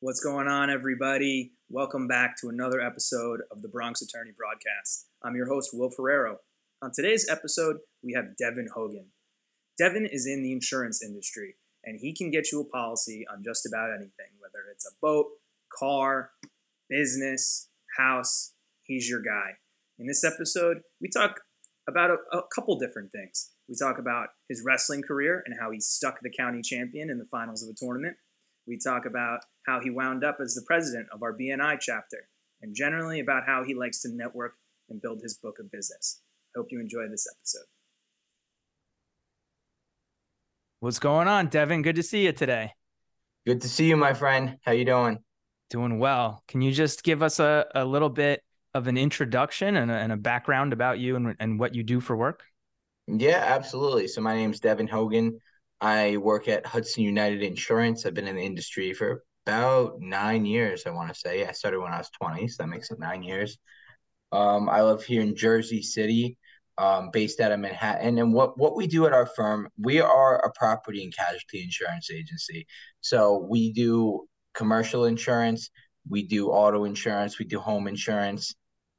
What's going on, everybody? Welcome back to another episode of the Bronx Attorney Broadcast. I'm your host, Will Ferrero. On today's episode, we have Devin Hogan. Devin is in the insurance industry, and he can get you a policy on just about anything, whether it's a boat, car, business, house. He's your guy. In this episode, we talk about a, a couple different things. We talk about his wrestling career and how he stuck the county champion in the finals of a tournament. We talk about how he wound up as the president of our BNI chapter, and generally about how he likes to network and build his book of business. I hope you enjoy this episode. What's going on, Devin? Good to see you today. Good to see you, my friend. How you doing? Doing well. Can you just give us a, a little bit of an introduction and a, and a background about you and, and what you do for work? Yeah, absolutely. So my name's Devin Hogan. I work at Hudson United Insurance. I've been in the industry for about nine years, I want to say. I started when I was 20, so that makes it nine years. Um, I live here in Jersey City, um, based out of Manhattan. And what, what we do at our firm, we are a property and casualty insurance agency. So we do commercial insurance, we do auto insurance, we do home insurance.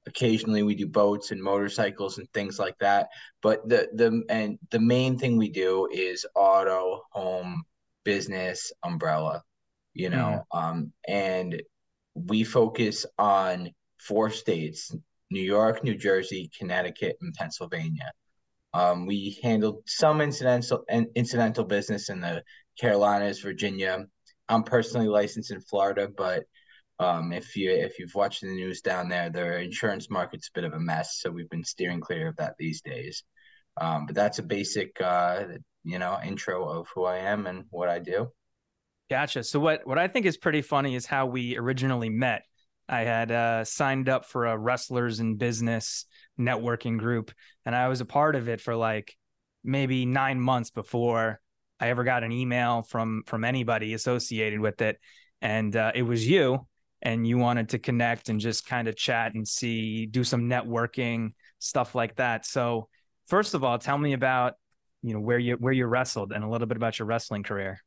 Occasionally we do boats and motorcycles and things like that. But the the and the main thing we do is auto, home, business, umbrella, you know. Mm. Um, and we focus on four states New York, New Jersey, Connecticut, and Pennsylvania. Um, we handled some incidental incidental business in the Carolinas, Virginia. I'm personally licensed in Florida, but um, if you if you've watched the news down there, the insurance market's a bit of a mess. So we've been steering clear of that these days. Um, but that's a basic, uh, you know, intro of who I am and what I do. Gotcha. So what what I think is pretty funny is how we originally met. I had uh, signed up for a wrestlers in business networking group, and I was a part of it for like maybe nine months before I ever got an email from from anybody associated with it. And uh, it was you, and you wanted to connect and just kind of chat and see, do some networking stuff like that. So, first of all, tell me about you know where you where you wrestled and a little bit about your wrestling career.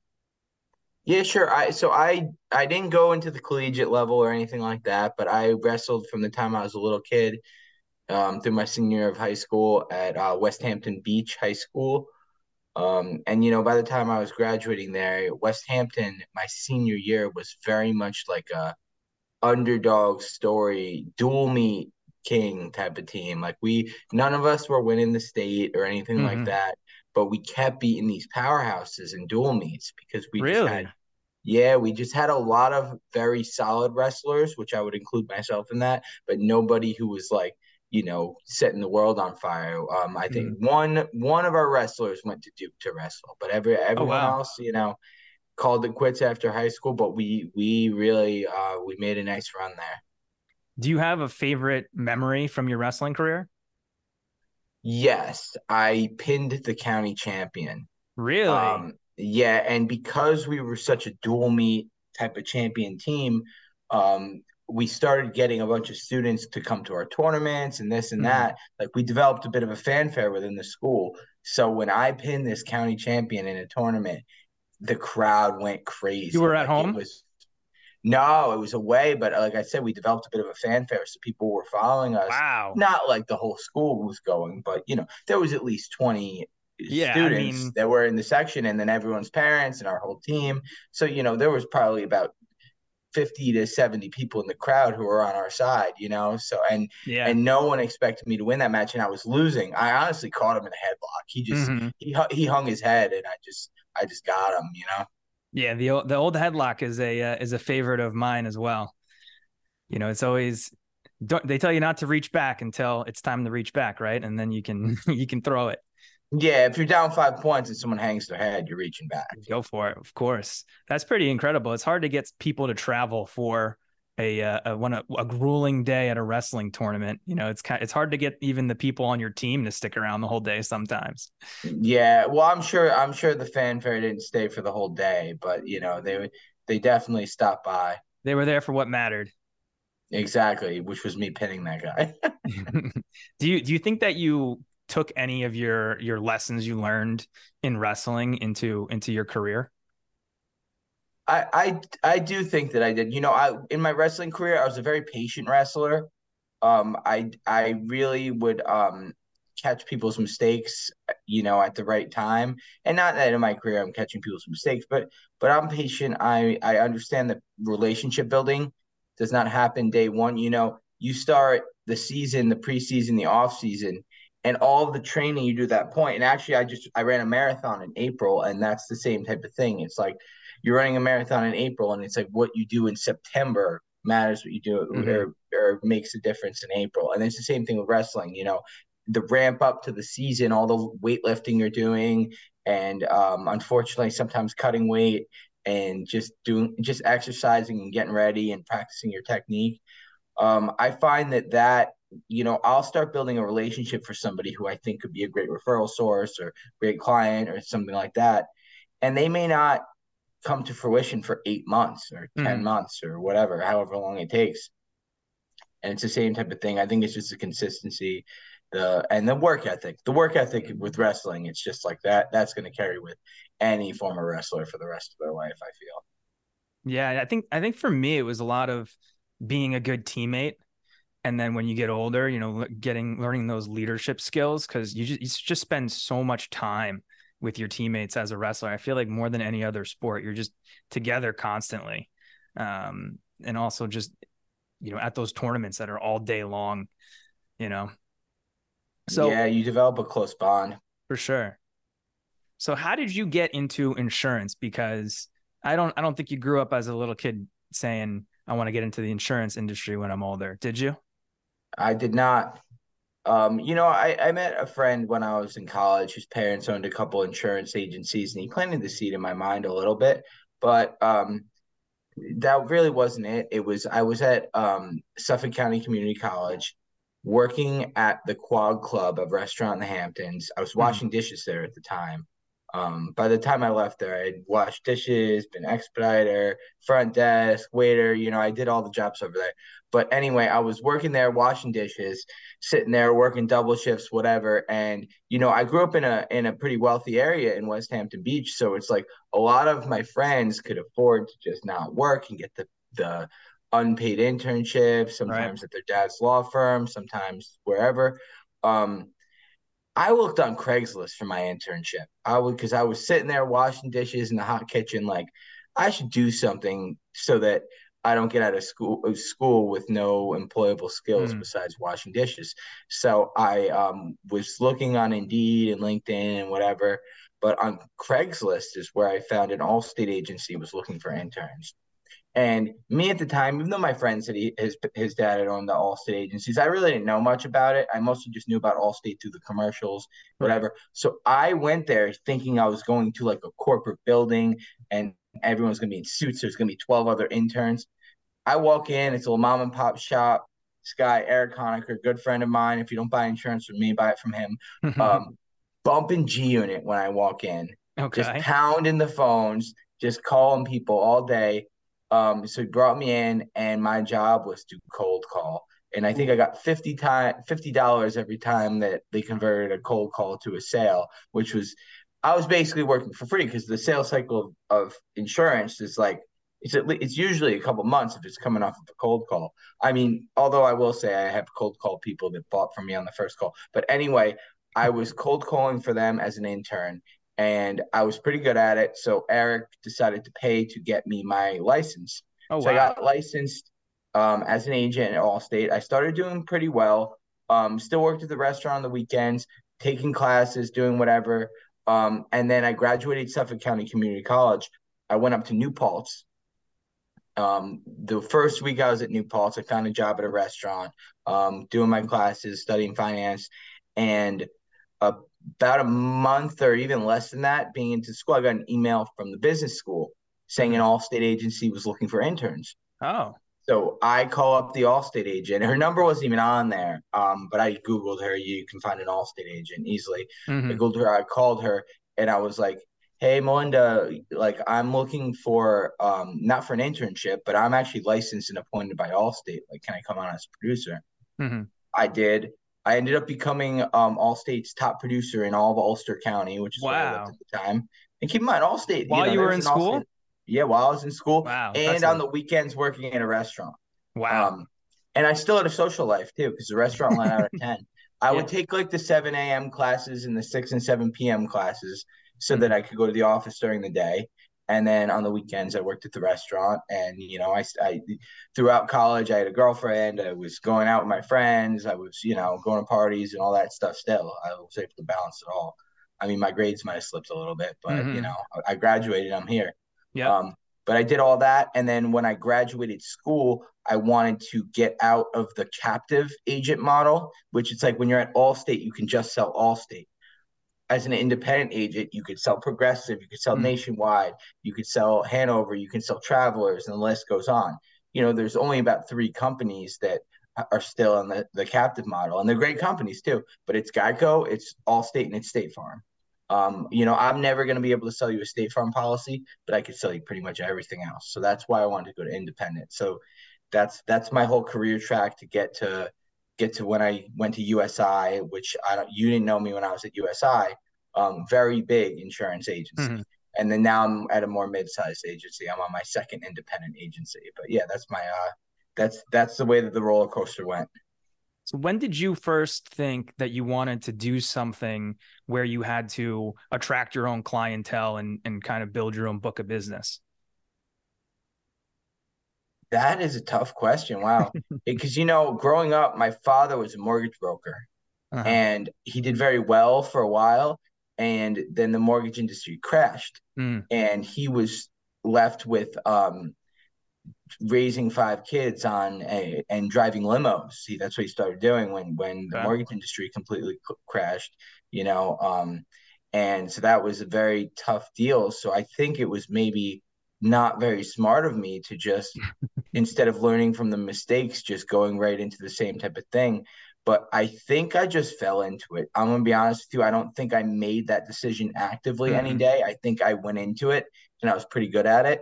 Yeah, sure. I so I I didn't go into the collegiate level or anything like that, but I wrestled from the time I was a little kid um, through my senior year of high school at uh, Westhampton Beach High School. Um, and you know, by the time I was graduating there, Westhampton, my senior year was very much like a underdog story, dual meet king type of team. Like we, none of us were winning the state or anything mm-hmm. like that but we kept beating these powerhouses in dual meets because we really had, yeah we just had a lot of very solid wrestlers which i would include myself in that but nobody who was like you know setting the world on fire um i think mm. one one of our wrestlers went to duke to wrestle but every oh, everyone oh, wow. else you know called it quits after high school but we we really uh we made a nice run there do you have a favorite memory from your wrestling career Yes, I pinned the county champion. Really? Um, yeah, and because we were such a dual meet type of champion team, um, we started getting a bunch of students to come to our tournaments and this and mm-hmm. that. Like we developed a bit of a fanfare within the school. So when I pinned this county champion in a tournament, the crowd went crazy. You were at like home. It was no, it was away, but like I said, we developed a bit of a fanfare, so people were following us. Wow! Not like the whole school was going, but you know, there was at least twenty yeah, students I mean... that were in the section, and then everyone's parents and our whole team. So you know, there was probably about 50 to 70 people in the crowd who were on our side, you know. So and yeah. and no one expected me to win that match and I was losing. I honestly caught him in a headlock. He just mm-hmm. he he hung his head and I just I just got him, you know. Yeah, the old, the old headlock is a uh, is a favorite of mine as well. You know, it's always don't they tell you not to reach back until it's time to reach back, right? And then you can you can throw it. Yeah, if you're down five points and someone hangs their head, you're reaching back. Go for it, of course. That's pretty incredible. It's hard to get people to travel for a, uh, a one a, a, grueling day at a wrestling tournament. You know, it's kind it's hard to get even the people on your team to stick around the whole day sometimes. Yeah, well, I'm sure I'm sure the fanfare didn't stay for the whole day, but you know they they definitely stopped by. They were there for what mattered. Exactly, which was me pinning that guy. do you do you think that you took any of your your lessons you learned in wrestling into into your career? I, I I do think that I did. You know, I in my wrestling career, I was a very patient wrestler. Um, I I really would um catch people's mistakes, you know, at the right time. And not that in my career I'm catching people's mistakes, but but I'm patient. I I understand that relationship building does not happen day one. You know, you start the season, the preseason, the off season, and all the training you do at that point. And actually, I just I ran a marathon in April, and that's the same type of thing. It's like you're running a marathon in April, and it's like what you do in September matters what you do mm-hmm. or, or makes a difference in April. And it's the same thing with wrestling. You know, the ramp up to the season, all the weightlifting you're doing, and um, unfortunately, sometimes cutting weight and just doing just exercising and getting ready and practicing your technique. Um, I find that that you know I'll start building a relationship for somebody who I think could be a great referral source or great client or something like that, and they may not come to fruition for eight months or 10 mm. months or whatever, however long it takes. And it's the same type of thing. I think it's just the consistency, the and the work ethic. The work ethic with wrestling, it's just like that. That's going to carry with any former wrestler for the rest of their life. I feel. Yeah, I think I think for me it was a lot of being a good teammate, and then when you get older, you know, getting learning those leadership skills because you just you just spend so much time with your teammates as a wrestler. I feel like more than any other sport, you're just together constantly. Um, and also just, you know, at those tournaments that are all day long, you know. So yeah, you develop a close bond. For sure. So how did you get into insurance? Because I don't I don't think you grew up as a little kid saying, I want to get into the insurance industry when I'm older. Did you? I did not. Um, you know, I, I met a friend when I was in college whose parents owned a couple insurance agencies, and he planted the seed in my mind a little bit. But um, that really wasn't it. It was I was at um, Suffolk County Community College, working at the Quad Club of Restaurant in the Hamptons. I was hmm. washing mm-hmm. dishes there at the time. Um, by the time I left there, I'd washed dishes, been expediter, front desk, waiter. You know, I did all the jobs over there. But anyway, I was working there, washing dishes, sitting there working double shifts, whatever. And you know, I grew up in a in a pretty wealthy area in Westhampton Beach, so it's like a lot of my friends could afford to just not work and get the the unpaid internships, sometimes right. at their dad's law firm, sometimes wherever. Um, I looked on Craigslist for my internship. I would because I was sitting there washing dishes in the hot kitchen, like I should do something so that I don't get out of school of school with no employable skills mm. besides washing dishes. So I um, was looking on Indeed and LinkedIn and whatever, but on Craigslist is where I found an Allstate agency was looking for interns. And me at the time, even though my friend said he, his his dad had owned the Allstate agencies, I really didn't know much about it. I mostly just knew about Allstate through the commercials, whatever. So I went there thinking I was going to like a corporate building and everyone's gonna be in suits. There's gonna be 12 other interns. I walk in, it's a little mom and pop shop. This guy, Eric Honecker, good friend of mine. If you don't buy insurance from me, buy it from him. um, bumping G unit when I walk in. Okay. Just pounding the phones, just calling people all day. Um, so he brought me in, and my job was to cold call. And I think I got fifty time fifty dollars every time that they converted a cold call to a sale, which was I was basically working for free because the sales cycle of, of insurance is like it's at least, it's usually a couple months if it's coming off of a cold call. I mean, although I will say I have cold call people that bought from me on the first call. But anyway, I was cold calling for them as an intern and I was pretty good at it. So Eric decided to pay to get me my license. Oh, so wow. I got licensed um, as an agent at Allstate. I started doing pretty well. Um, still worked at the restaurant on the weekends, taking classes, doing whatever. Um, and then I graduated Suffolk County Community College. I went up to New Paltz. Um, the first week I was at New Paltz, I found a job at a restaurant, um, doing my classes, studying finance, and uh, about a month or even less than that being into school, I got an email from the business school saying an Allstate agency was looking for interns. Oh. So I call up the Allstate agent. Her number wasn't even on there, um, but I Googled her. You can find an Allstate agent easily. Mm-hmm. I Googled her. I called her and I was like, hey, Melinda, like I'm looking for, um, not for an internship, but I'm actually licensed and appointed by Allstate. Like, can I come on as a producer? Mm-hmm. I did. I ended up becoming um, Allstate's top producer in all of Ulster County, which is wow. at the time. And keep in mind, Allstate. While you, know, you were in school? Allstate. Yeah, while I was in school. Wow. And on the weekends working in a restaurant. Wow. Um, and I still had a social life too, because the restaurant went out at 10. I Yeah. would take like the 7 a.m. classes and the 6 and 7 p.m. classes so Mm-hmm. that I could go to the office during the day. And then on the weekends, I worked at the restaurant. And, you know, I, I throughout college, I had a girlfriend. I was going out with my friends. I was, you know, going to parties and all that stuff still. I was able to balance it all. I mean, my grades might have slipped a little bit, but, Mhm. you know, I graduated. I'm here. Yeah. Um, but I did all that. And then when I graduated school, I wanted to get out of the captive agent model, which it's like when you're at Allstate, you can just sell Allstate. As an independent agent, you could sell Progressive, you could sell Mm. Nationwide, you could sell Hanover, you can sell Travelers, and the list goes on. You know, there's only about three companies that are still in the, the captive model, and they're great companies too. But it's Geico, it's Allstate, and it's State Farm. Um, you know, I'm never going to be able to sell you a State Farm policy, but I could sell you pretty much everything else. So that's why I wanted to go to independent. So that's that's my whole career track to get to get to when I went to USI, which I don't you didn't know me when I was at USI, um, very big insurance agency. Mhm. And then now I'm at a more mid-sized agency. I'm on my second independent agency. But yeah, that's my uh that's that's the way that the roller coaster went. So when did you first think that you wanted to do something where you had to attract your own clientele and and kind of build your own book of business? That is a tough question. Wow. Because you know, growing up, my father was a mortgage broker. Uh-huh. and he did very well for a while and then the mortgage industry crashed Mm. and he was left with um raising five kids on a, and driving limos see that's what he started doing when when the mortgage industry completely c- crashed you know um and so that was a very tough deal so i think it was maybe not very smart of me to just instead of learning from the mistakes just going right into the same type of thing but I think I just fell into it. I'm gonna be honest with you. I don't think I made that decision actively any Mhm. day. I think I went into it and I was pretty good at it.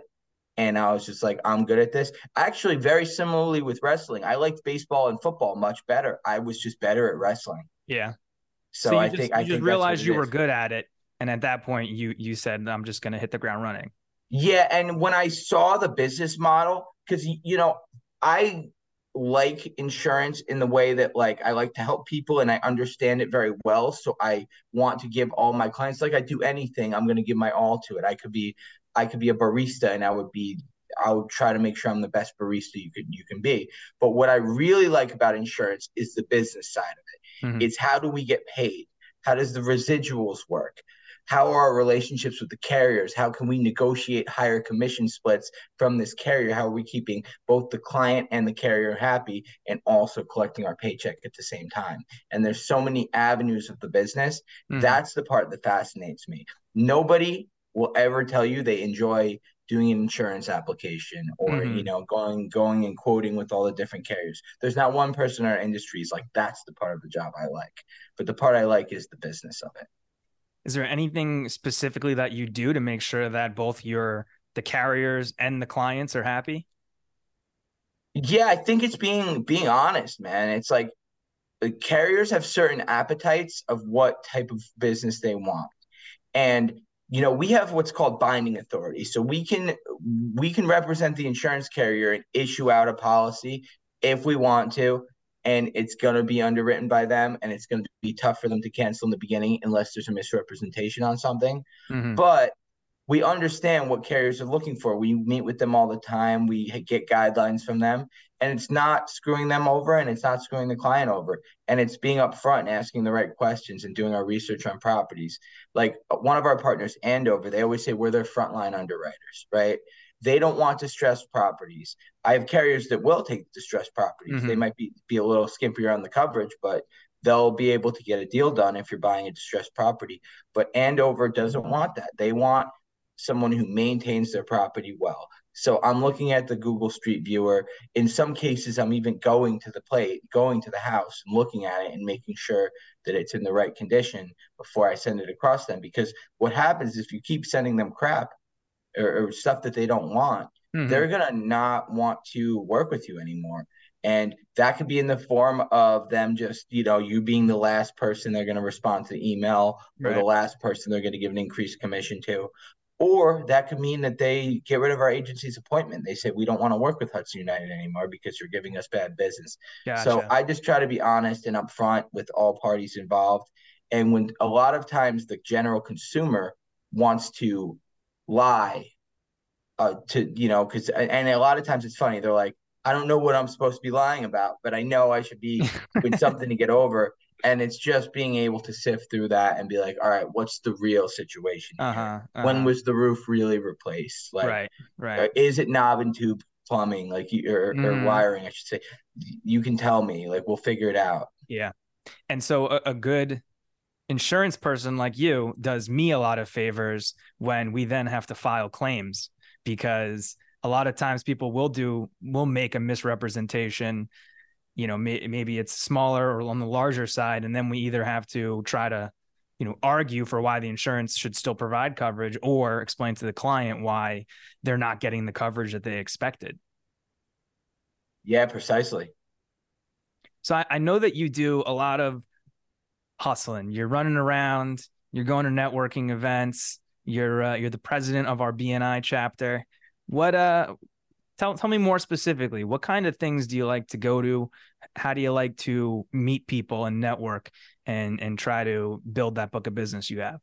And I was just like, I'm good at this. Actually, very similarly with wrestling, I liked baseball and football much better. I was just better at wrestling. Yeah. So, you I just, think you I just think realized you were is. good at it, and at that point, you you said, "I'm just going to hit the ground running." Yeah, and when I saw the business model, because you know, I like insurance in the way that like I like to help people and I understand it very well. So I want to give all my clients like I do anything, I'm gonna give my all to it. I could be I could be a barista and I would be I would try to make sure I'm the best barista you could you can be. But what I really like about insurance is the business side of it. Mhm. It's how do we get paid? How does the residuals work? How are our relationships with the carriers? How can we negotiate higher commission splits from this carrier? How are we keeping both the client and the carrier happy and also collecting our paycheck at the same time? And there's so many avenues of the business. Mhm. That's the part that fascinates me. Nobody will ever tell you they enjoy doing an insurance application or Mhm. you know going going and quoting with all the different carriers. There's not one person in our industry is like that's the part of the job I like. But the part I like is the business of it. Is there anything specifically that you do to make sure that both your the carriers and the clients are happy? Yeah, I think it's being being honest, man. It's like the carriers have certain appetites of what type of business they want. And you know, we have what's called binding authority. So we can we can represent the insurance carrier and issue out a policy if we want to, and it's going to be underwritten by them and it's going to be tough for them to cancel in the beginning unless there's a misrepresentation on something Mhm. but we understand what carriers are looking for. We meet with them all the time. We get guidelines from them, and it's not screwing them over, and it's not screwing the client over, and it's being upfront and asking the right questions and doing our research on properties. Like one of our partners, Andover, they always say we're their frontline underwriters, right? They don't want distressed properties. I have carriers that will take distressed properties. They Mhm. might be be a little skimpier on the coverage, but they'll be able to get a deal done if you're buying a distressed property. But Andover doesn't want that. They want someone who maintains their property well. So I'm looking at the Google Street Viewer. In some cases, I'm even going to the plate, going to the house and looking at it and making sure that it's in the right condition before I send it across them. Because what happens if you keep sending them crap or, or stuff that they don't want, Mhm. they're gonna not want to work with you anymore. And that could be in the form of them just, you know, you being the last person they're gonna respond to the email or the last person they're gonna give an increased commission to. Or that could mean that they get rid of our agency's appointment. They say we don't want to work with Hudson United anymore because you're giving us bad business. Gotcha. So I just try to be honest and upfront with all parties involved. And when a lot of times the general consumer wants to lie uh, to you know because and a lot of times it's funny they're like i don't know what i'm supposed to be lying about but i know i should be doing something to get over and it's just being able to sift through that and be like all right what's the real situation uh-huh, uh-huh. when was the roof really replaced? Like right right. uh, is it knob and tube plumbing like or, mm. or wiring i should say? You can tell me like we'll figure it out. Yeah and so a, a good insurance person like you does me a lot of favors when we then have to file claims because a lot of times people will do will make a misrepresentation. You know may, maybe it's smaller or on the larger side and then we either have to try to you know argue for why the insurance should still provide coverage or explain to the client why they're not getting the coverage that they expected. Yeah precisely. So I, I know that you do a lot of hustling. You're running around you're going to networking events you're uh, you're the president of our bni chapter. What uh tell tell me more specifically what kind of things do you like to go to? How do you like to meet people and network and and try to build that book of business you have?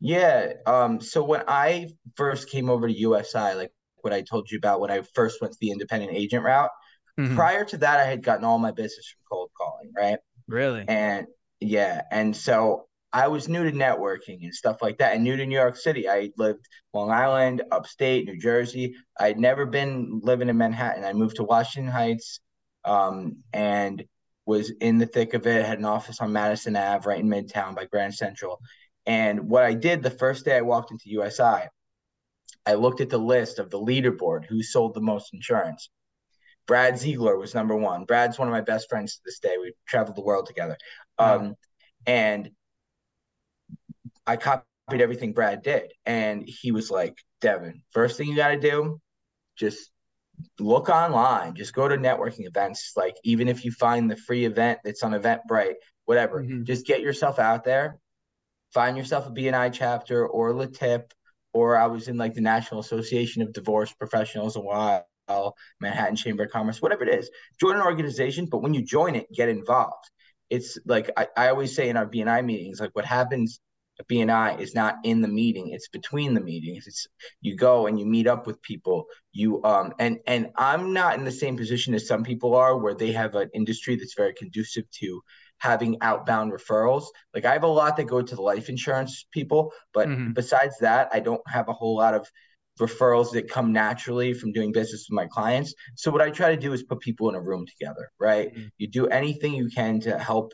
Yeah um so when i first came over to usi like what i told you about when i first went to the independent agent route mm-hmm. prior to that i had gotten all my business from cold calling right? Really? And yeah and so I was new to networking and stuff like that. And new to New York City. I lived Long Island, upstate, New Jersey. I'd never been living in Manhattan. I moved to Washington Heights um, and was in the thick of it. Had an office on Madison Ave, right in Midtown by Grand Central. And what I did the first day I walked into USI, I looked at the list of the leaderboard who sold the most insurance. Brad Ziegler was number one. Brad's one of my best friends to this day. We traveled the world together. Um, and I copied everything Brad did. And he was like, Devin, first thing you got to do, just look online, just go to networking events. Like, even if you find the free event that's on Eventbrite, whatever, mm-hmm. just get yourself out there, find yourself a BNI chapter or a LeTip, or I was in like the National Association of Divorce Professionals a while, Manhattan Chamber of Commerce, whatever it is. Join an organization, but when you join it, get involved. It's like I, I always say in our BNI meetings, like what happens at BNI is not in the meeting; it's between the meetings. It's you go and you meet up with people. You um and and I'm not in the same position as some people are, where they have an industry that's very conducive to having outbound referrals. Like I have a lot that go to the life insurance people, but mm-hmm. besides that, I don't have a whole lot of referrals that come naturally from doing business with my clients. So what I try to do is put people in a room together, right? Mm-hmm. You do anything you can to help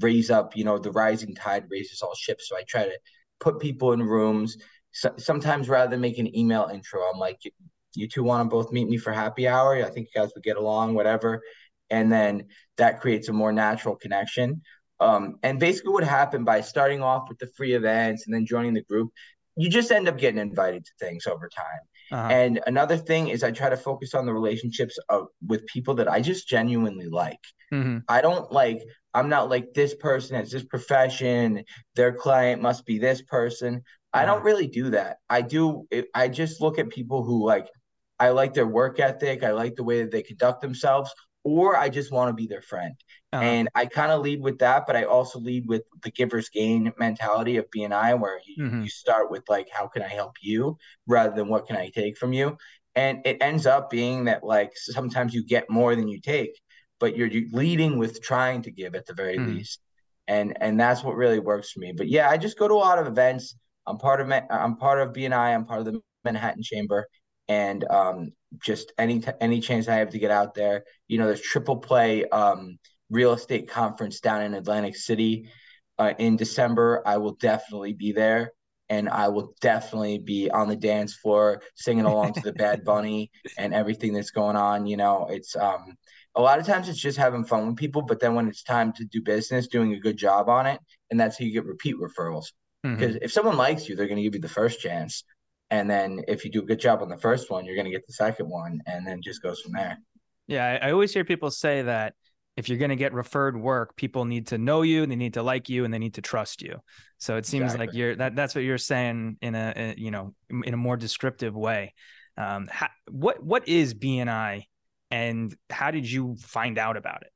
raise up, you know, the rising tide raises all ships. So I try to put people in rooms. So, sometimes rather than make an email intro, I'm like, you two want to both meet me for happy hour? I think you guys would get along, whatever. And then that creates a more natural connection. Um, and basically, what happened by starting off with the free events and then joining the group, you just end up getting invited to things over time. Uh-huh. And another thing is, I try to focus on the relationships of with people that I just genuinely like. Mm-hmm. I don't like I'm not like this person has this profession, their client must be this person. I don't really do that. I do I just look at people who like I like their work ethic, I like the way that they conduct themselves, or I just want to be their friend. Uh-huh. And I kind of lead with that, but I also lead with the giver's gain mentality of BNI, where you, mm-hmm. you start with like, how can I help you rather than what can I take from you? And it ends up being that like sometimes you get more than you take but you're, you're leading with trying to give at the very mm. least. And and that's what really works for me. But yeah, I just go to a lot of events. I'm part of I'm part of BNI. I'm part of the Manhattan Chamber, and um, just any any chance I have to get out there. You know, there's Triple Play um, Real Estate Conference down in Atlantic City uh, in December. I will definitely be there, and I will definitely be on the dance floor singing along to the Bad Bunny and everything that's going on. You know, it's um, a lot of times it's just having fun with people, but then when it's time to do business, doing a good job on it, and that's how you get repeat referrals. Because mm-hmm. if someone likes you, they're going to give you the first chance, and then if you do a good job on the first one, you're going to get the second one, and then just goes from there. Yeah, I, always hear people say that if you're going to get referred work, people need to know you, they need to like you, and they need to trust you. So it seems exactly. like you're that that's what you're saying in a, a you know in a more descriptive way. Um, how, what what is BNI, and how did you find out about it?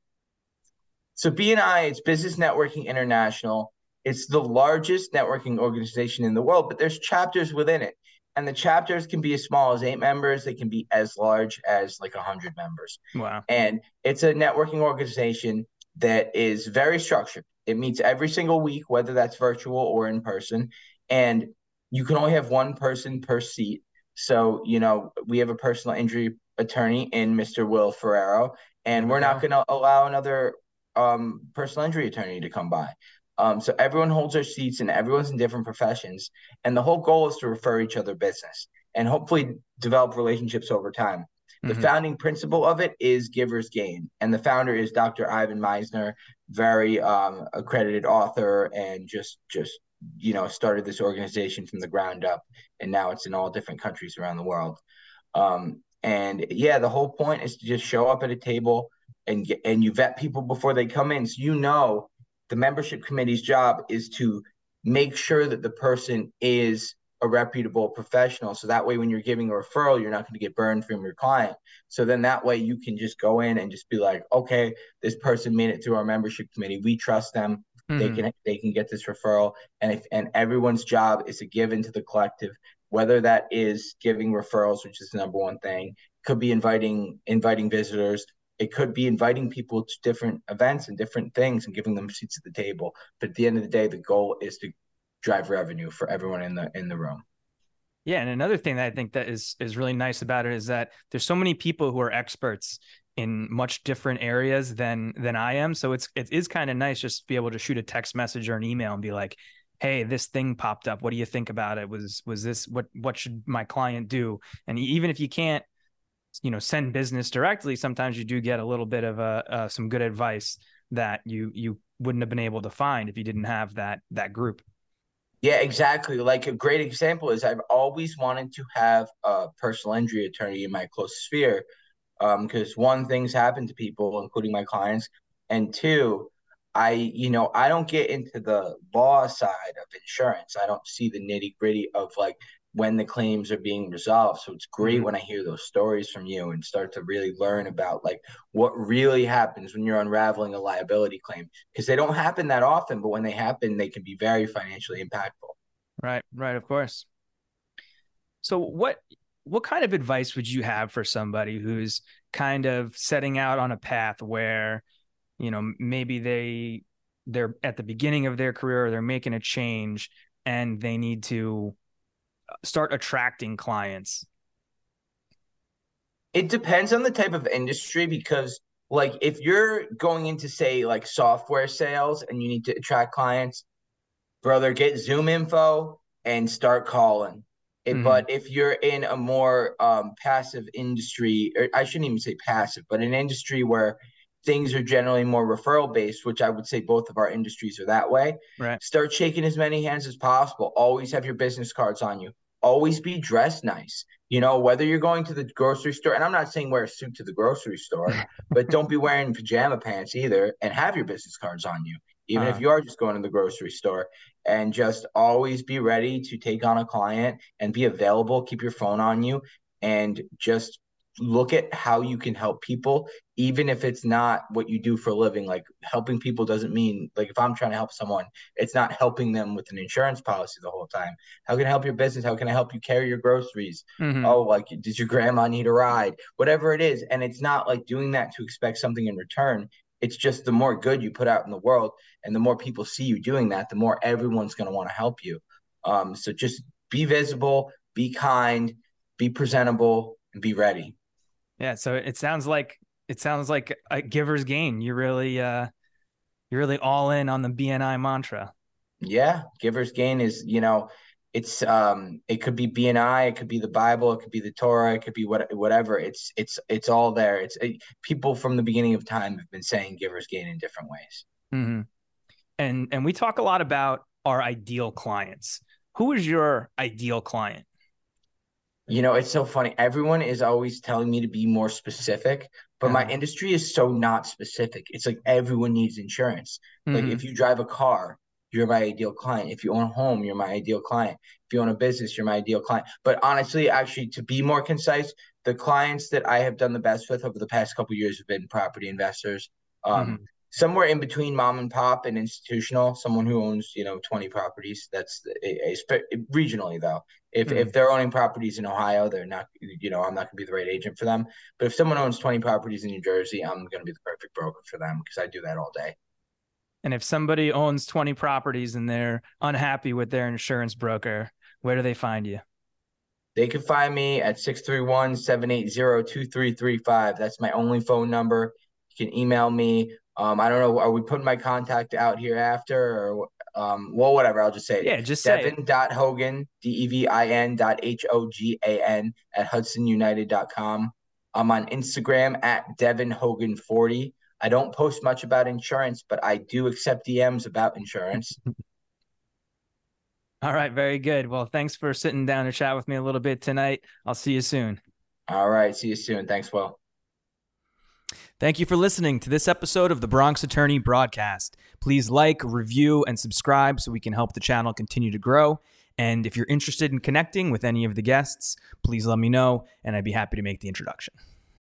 So BNI, it's Business Networking International. It's the largest networking organization in the world, but there's chapters within it and the chapters can be as small as eight members. They can be as large as like 100 members. Wow. And it's a networking organization that is very structured. It meets every single week whether that's virtual or in person. And you can only have one person per seat. So you know we have a personal injury attorney in mr will ferrero and we're not going to allow another um, personal injury attorney to come by um, so everyone holds their seats and everyone's in different professions. And the whole goal is to refer each other business and hopefully develop relationships over time. The mm-hmm. founding principle of it is givers gain. And the founder is Dr. Ivan Misner, very um, accredited author and just just you know started this organization from the ground up and now it's in all different countries around the world. Um, and yeah, the whole point is to just show up at a table and get, and you vet people before they come in so you know the membership committee's job is to make sure that the person is a reputable professional. So that way, when you're giving a referral, you're not going to get burned from your client. So then that way, you can just go in and just be like, okay, this person made it through our membership committee. We trust them. Mm-hmm. They can they can get this referral, and if and everyone's job is to give into the collective, whether that is giving referrals, which is the number one thing, could be inviting inviting visitors, it could be inviting people to different events and different things and giving them seats at the table. But at the end of the day, the goal is to drive revenue for everyone in the in the room. Yeah, and another thing that I think that is is really nice about it is that there's so many people who are experts in much different areas than than I am. So it's it is kind of nice just to be able to shoot a text message or an email and be like, "Hey, this thing popped up. What do you think about it? Was was this what what should my client do?" And even if you can't you know send business directly sometimes you do get a little bit of a uh, some good advice that you you wouldn't have been able to find if you didn't have that that group. Yeah exactly. Like a great example is i've always wanted to have a personal injury attorney in my close sphere because um, one things happen to people including my clients and two i you know i don't get into the law side of insurance. I don't see the nitty gritty of like when the claims are being resolved. So it's great mm-hmm. when I hear those stories from you and start to really learn about like what really happens when you're unraveling a liability claim because they don't happen that often, but when they happen, they can be very financially impactful. Right, right, of course. So what what kind of advice would you have for somebody who's kind of setting out on a path where you know maybe they they're at the beginning of their career or they're making a change and they need to start attracting clients? It depends on the type of industry because like if you're going into say like software sales and you need to attract clients, brother, get ZoomInfo and start calling. mm-hmm. But if you're in a more um, passive industry, or I shouldn't even say passive, but an industry where things are generally more referral based, which I would say both of our industries are that way. Right. Start shaking as many hands as possible. Always have your business cards on you. Always be dressed nice. You know, whether you're going to the grocery store, and I'm not saying wear a suit to the grocery store, but don't be wearing pajama pants either and have your business cards on you, even uh-huh. if you are just going to the grocery store. And just always be ready to take on a client and be available. Keep your phone on you and just look at how you can help people even if it's not what you do for a living. Like helping people doesn't mean like if i'm trying to help someone it's not helping them with an insurance policy the whole time. How can i help your business? How can i help you carry your groceries? Mm-hmm. oh like does your grandma need a ride? Whatever it is. And it's not like doing that to expect something in return. It's just the more good you put out in the world and the more people see you doing that the more everyone's going to want to help you. Um, so just be visible be kind be presentable and be ready yeah, so it sounds like it sounds like a giver's gain. You really uh you're really all in on the BNI mantra. Yeah, giver's gain is, you know, it's um it could be BNI, it could be the Bible, it could be the Torah, it could be what whatever. It's it's it's all there. It's it, people from the beginning of time have been saying giver's gain in different ways. Mm-hmm. And and we talk a lot about our ideal clients. Who is your ideal client? You know, it's so funny. Everyone is always telling me to be more specific, but my industry is so not specific. It's like everyone needs insurance. Like Mhm. if you drive a car, you're my ideal client. If you own a home, you're my ideal client. If you own a business, you're my ideal client. But honestly, actually, to be more concise, the clients that I have done the best with over the past couple years have been property investors. Um, Mhm. somewhere in between mom and pop and institutional, someone who owns, you know, 20 properties. That's a, a, spe- regionally though. If if they're owning properties in Ohio, they're not, you know, I'm not going to be the right agent for them. But if someone owns 20 properties in New Jersey, I'm going to be the perfect broker for them because I do that all day. And if somebody owns 20 properties and they're unhappy with their insurance broker, where do they find you? They can find me at 631 780 2335. That's my only phone number. You can email me. Um, I don't know. Are we putting my contact out here after or, um, well, whatever. I'll just say it. Yeah, just say it. Devin.Hogan, D E V I N dot H O G A N at HudsonUnited.com. I'm on Instagram at Devin Hogan 40. I don't post much about insurance, but I do accept DMs about insurance. All right, very good. Well, thanks for sitting down to chat with me a little bit tonight. I'll see you soon. All right. See you soon. Thanks, Will. Thank you for listening to this episode of the Bronx Attorney broadcast. Please like, review, and subscribe so we can help the channel continue to grow. And if you're interested in connecting with any of the guests, please let me know, and I'd be happy to make the introduction.